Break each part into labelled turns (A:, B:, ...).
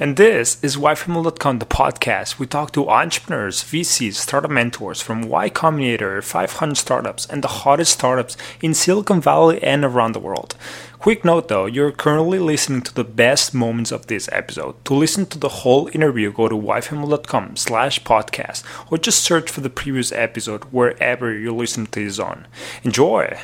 A: And this is YFamily.com, the podcast. We talk to entrepreneurs, VCs, startup mentors from Y Combinator, 500 startups, and the hottest startups in Silicon Valley and around the world. Quick note though, you're currently listening to the best moments of this episode. To listen to the whole interview, go to YFamily.com slash podcast or just search for the previous episode wherever you listen to this on. Enjoy!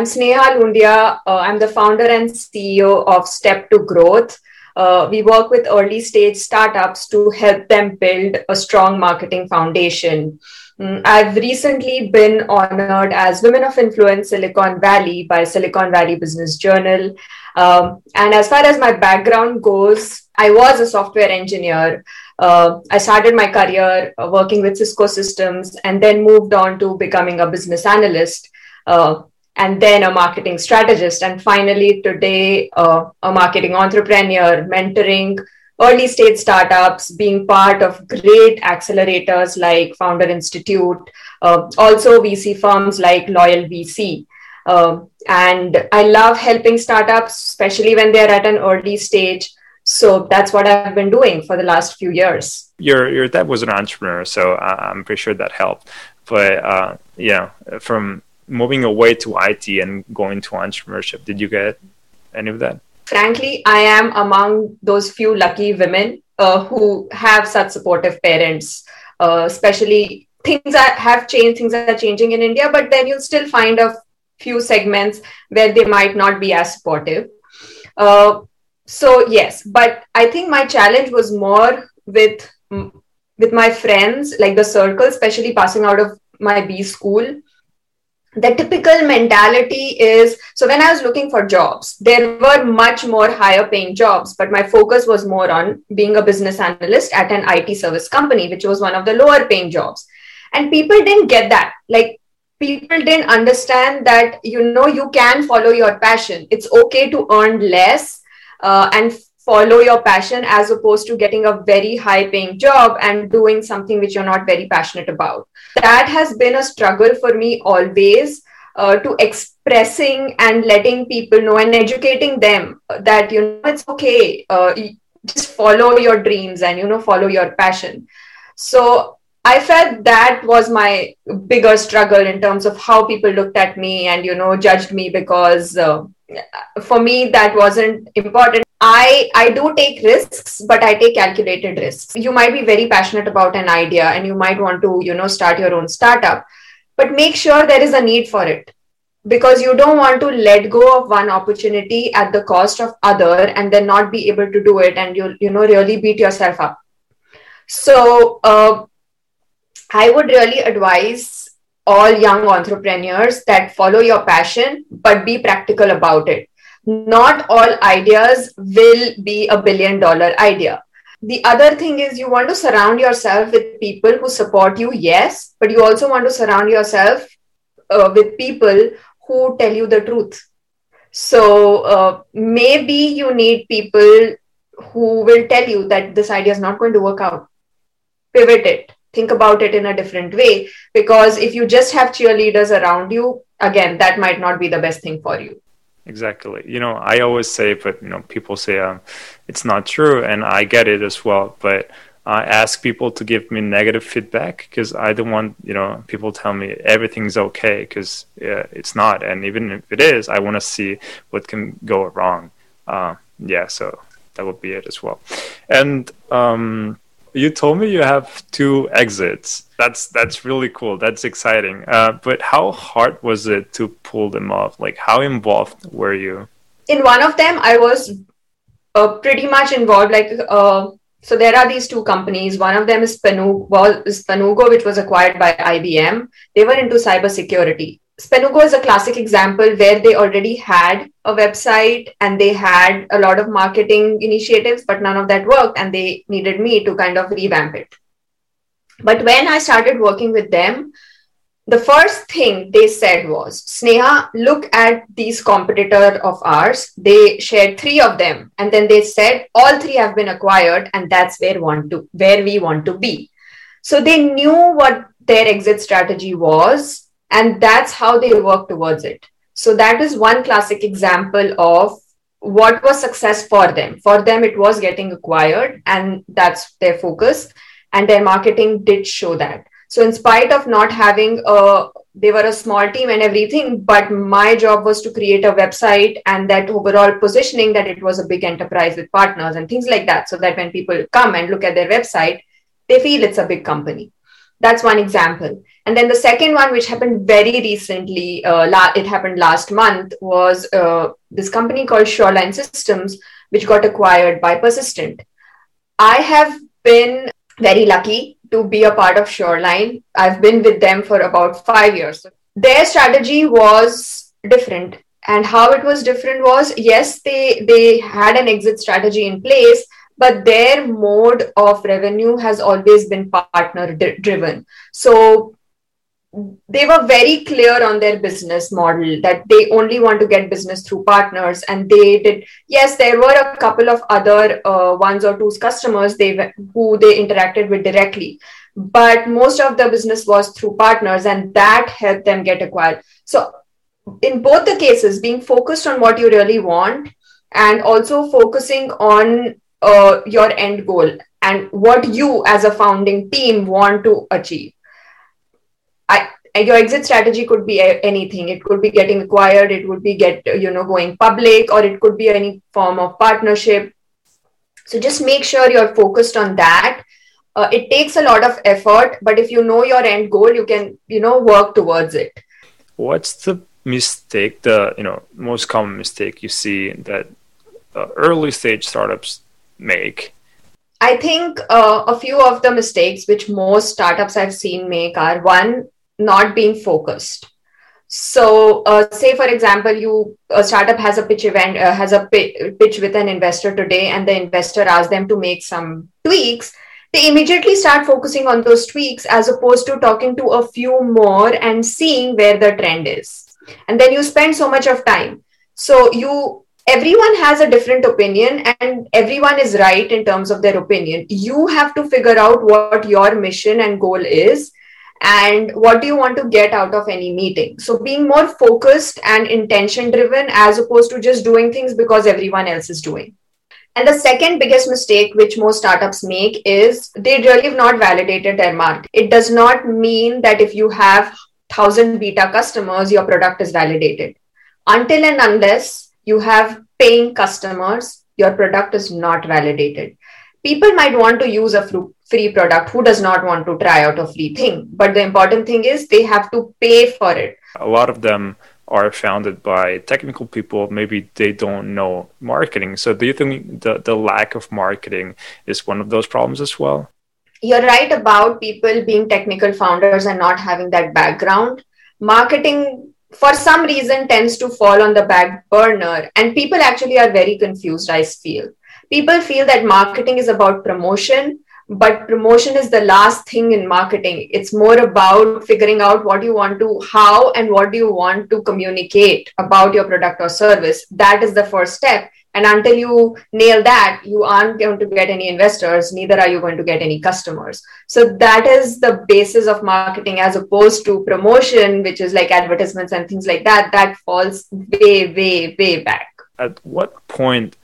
B: I'm Sneha Lundia. Uh, I'm the founder and CEO of Step to Growth. Uh, we work with early stage startups to help them build a strong marketing foundation. Mm, I've recently been honored as Women of Influence Silicon Valley by Silicon Valley Business Journal. Um, and as far as my background goes, I was a software engineer. Uh, I started my career uh, working with Cisco systems and then moved on to becoming a business analyst. Uh, and then a marketing strategist, and finally today uh, a marketing entrepreneur, mentoring early stage startups, being part of great accelerators like Founder Institute, uh, also VC firms like Loyal VC. Uh, and I love helping startups, especially when they're at an early stage. So that's what I've been doing for the last few years.
A: Your your dad was an entrepreneur, so I'm pretty sure that helped. But uh, yeah, from moving away to IT and going to entrepreneurship? Did you get any of that?
B: Frankly, I am among those few lucky women uh, who have such supportive parents, uh, especially things have changed, things are changing in India, but then you'll still find a few segments where they might not be as supportive. Uh, so yes, but I think my challenge was more with with my friends, like the circle, especially passing out of my B school the typical mentality is so when i was looking for jobs there were much more higher paying jobs but my focus was more on being a business analyst at an it service company which was one of the lower paying jobs. And people didn't get that. Like people didn't understand that you know you can follow your passion. It's okay to earn less uh, and follow your passion as opposed to getting a very high paying job and doing something which you're not very passionate about. That has been a struggle for me always uh, to expressing and letting people know and educating them that you know it's okay uh, just follow your dreams and you know follow your passion. So i felt that was my bigger struggle in terms of how people looked at me and you know judged me because uh, for me that wasn't important i i do take risks but i take calculated risks. You might be very passionate about an idea and you might want to you know start your own startup but make sure there is a need for it. Because you don't want to let go of one opportunity at the cost of other and then not be able to do it and you you know really beat yourself up. So uh, i would really advise all young entrepreneurs that follow your passion, but be practical about it. Not all ideas will be a billion dollar idea. The other thing is you want to surround yourself with people who support you, yes, but you also want to surround yourself uh, with people who tell you the truth. So uh, maybe you need people who will tell you that this idea is not going to work out. Pivot it think about it in a different way because if you just have cheerleaders around you again that might not be the best thing for you
A: exactly. You know i always say but you know people say um, it's not true and i get it as well but i ask people to give me negative feedback because i don't want you know people tell me everything's okay because it's not and even if it is i want to see what can go wrong. Uh, yeah so that would be it as well. And um, you told me you have two exits. That's that's really cool. That's exciting. Uh, but how hard was it to pull them off? Like, how involved were you?
B: In one of them, I was uh, pretty much involved. Like, uh, so there are these two companies. One of them is Spanugo, well, which was acquired by IBM. They were into cybersecurity. Spanugo is a classic example where they already had a website and they had a lot of marketing initiatives, but none of that worked and they needed me to kind of revamp it. But when I started working with them, the first thing they said was, Sneha, look at these competitor of ours. They shared three of them. And then they said, all three have been acquired, and that's where want to where we want to be. So they knew what their exit strategy was and that's how they work towards it so that is one classic example of what was success for them. For them it was getting acquired and that's their focus and their marketing did show that. So in spite of not having a they were a small team and everything but my job was to create a website and that overall positioning that it was a big enterprise with partners and things like that so that when people come and look at their website they feel it's a big company that's one example. And then the second one which happened very recently uh, la- it happened last month was uh, this company called shoreline systems which got acquired by persistent. I have been very lucky to be a part of shoreline. I've been with them for about 5 years. Their strategy was different. And how it was different was yes they they had an exit strategy in place but their mode of revenue has always been partner driven. So they were very clear on their business model that they only want to get business through partners. And they did yes there were a couple of other uh, ones or two customers they who they interacted with directly. But most of the business was through partners and that helped them get acquired. So in both the cases being focused on what you really want and also focusing on uh, your end goal and what you as a founding team want to achieve. I, your exit strategy could be anything. It could be getting acquired. It would be get you know going public or it could be any form of partnership. So just make sure you're focused on that. Uh, it takes a lot of effort but if you know your end goal you can you know work towards it.
A: What's the mistake the you know most common mistake you see that uh, early stage startups make?
B: I think uh, a few of the mistakes which most startups I've seen make are one, not being focused. So uh, say for example you a startup has a pitch event uh, has a pitch with an investor today and the investor asks them to make some tweaks they immediately start focusing on those tweaks as opposed to talking to a few more and seeing where the trend is. And then you spend so much of time. So you everyone has a different opinion and everyone is right in terms of their opinion. You have to figure out what your mission and goal is and what do you want to get out of any meeting. So being more focused and intention driven as opposed to just doing things because everyone else is doing. And the second biggest mistake which most startups make is they really have not validated their market. It does not mean that if you have 1000 beta customers your product is validated. Until and unless you have paying customers your product is not validated. People might want to use a free product. Who does not want to try out a free thing? But the important thing is they have to pay for it.
A: A lot of them are founded by technical people. Maybe they don't know marketing. So do you think the, the lack of marketing is one of those problems as well?
B: You're right about people being technical founders and not having that background. Marketing for some reason tends to fall on the back burner and people actually are very confused i feel. People feel that marketing is about promotion but promotion is the last thing in marketing. It's more about figuring out what you want to how and what do you want to communicate about your product or service. That is the first step and until you nail that you aren't going to get any investors neither are you going to get any customers so that is the basis of marketing as opposed to promotion which is like advertisements and things like that that falls way way way back
A: at what point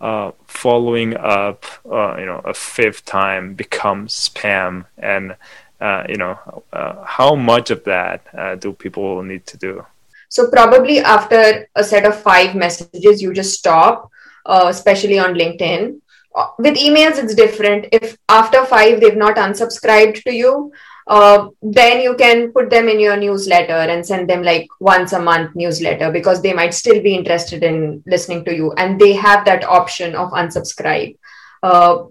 A: uh, following up, uh, you know, a fifth time becomes spam, and uh, you know, uh, how much of that uh, do people need to do?
B: So probably after a set of five messages, you just stop, uh, especially on LinkedIn. With emails, it's different. If after five they've not unsubscribed to you, uh, then you can put them in your newsletter and send them like once a month newsletter because they might still be interested in listening to you and they have that option of unsubscribe uh,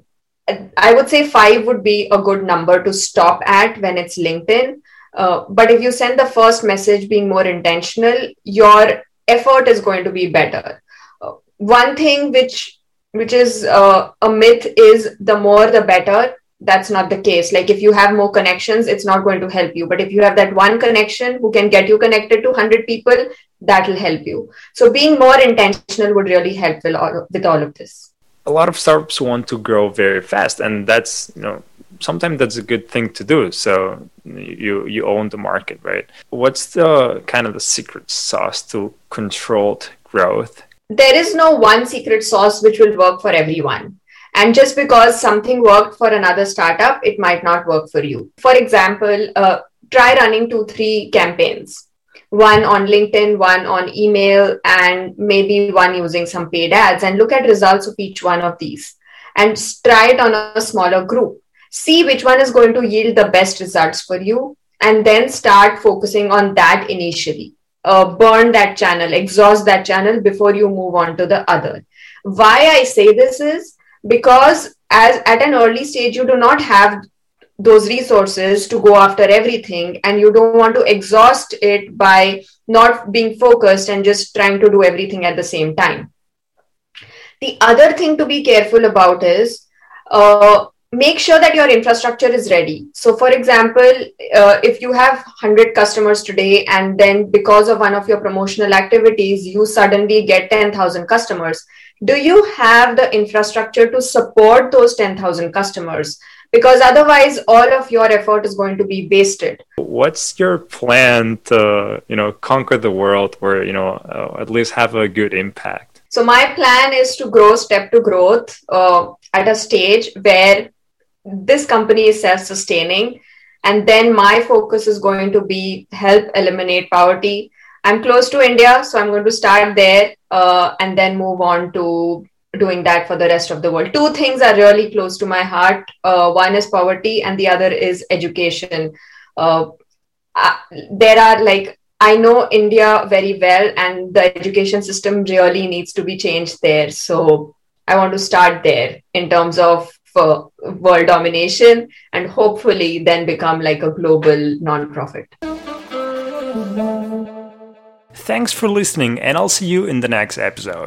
B: i would say five would be a good number to stop at when it's linkedin uh, but if you send the first message being more intentional your effort is going to be better. Uh, one thing which which is uh, a myth is the more the better. That's not the case. Like if you have more connections it's not going to help you. But if you have that one connection who can get you connected to 100 people that will help you. So being more intentional would really help with all, with all of this.
A: A lot of startups want to grow very fast and that's you know sometimes that's a good thing to do so you you own the market right what's the kind of the secret sauce to controlled growth
B: there is no one secret sauce which will work for everyone. And just because something worked for another startup, it might not work for you. For example, uh, try running two, three campaigns one on LinkedIn, one on email, and maybe one using some paid ads, and look at results of each one of these and try it on a smaller group. See which one is going to yield the best results for you, and then start focusing on that initially. Uh, burn that channel, exhaust that channel before you move on to the other. Why I say this is because as at an early stage you do not have those resources to go after everything and you don't want to exhaust it by not being focused and just trying to do everything at the same time the other thing to be careful about is uh, make sure that your infrastructure is ready. So for example uh, if you have 100 customers today and then because of one of your promotional activities you suddenly get 10000 customers do you have the infrastructure to support those 10000 customers? Because otherwise all of your effort is going to be wasted.
A: What's your plan to you know conquer the world or you know uh, at least have a good impact?
B: So my plan is to grow step to growth uh, at a stage where this company is self-sustaining and then my focus is going to be help eliminate poverty i'm close to india so i'm going to start there uh, and then move on to doing that for the rest of the world. Two things are really close to my heart. Uh, one is poverty, and the other is education. Uh, there are like I know India very well, and the education system really needs to be changed there. So I want to start there in terms of uh, world domination, and hopefully then become like a global nonprofit.
A: Thanks for listening, and I'll see you in the next episode.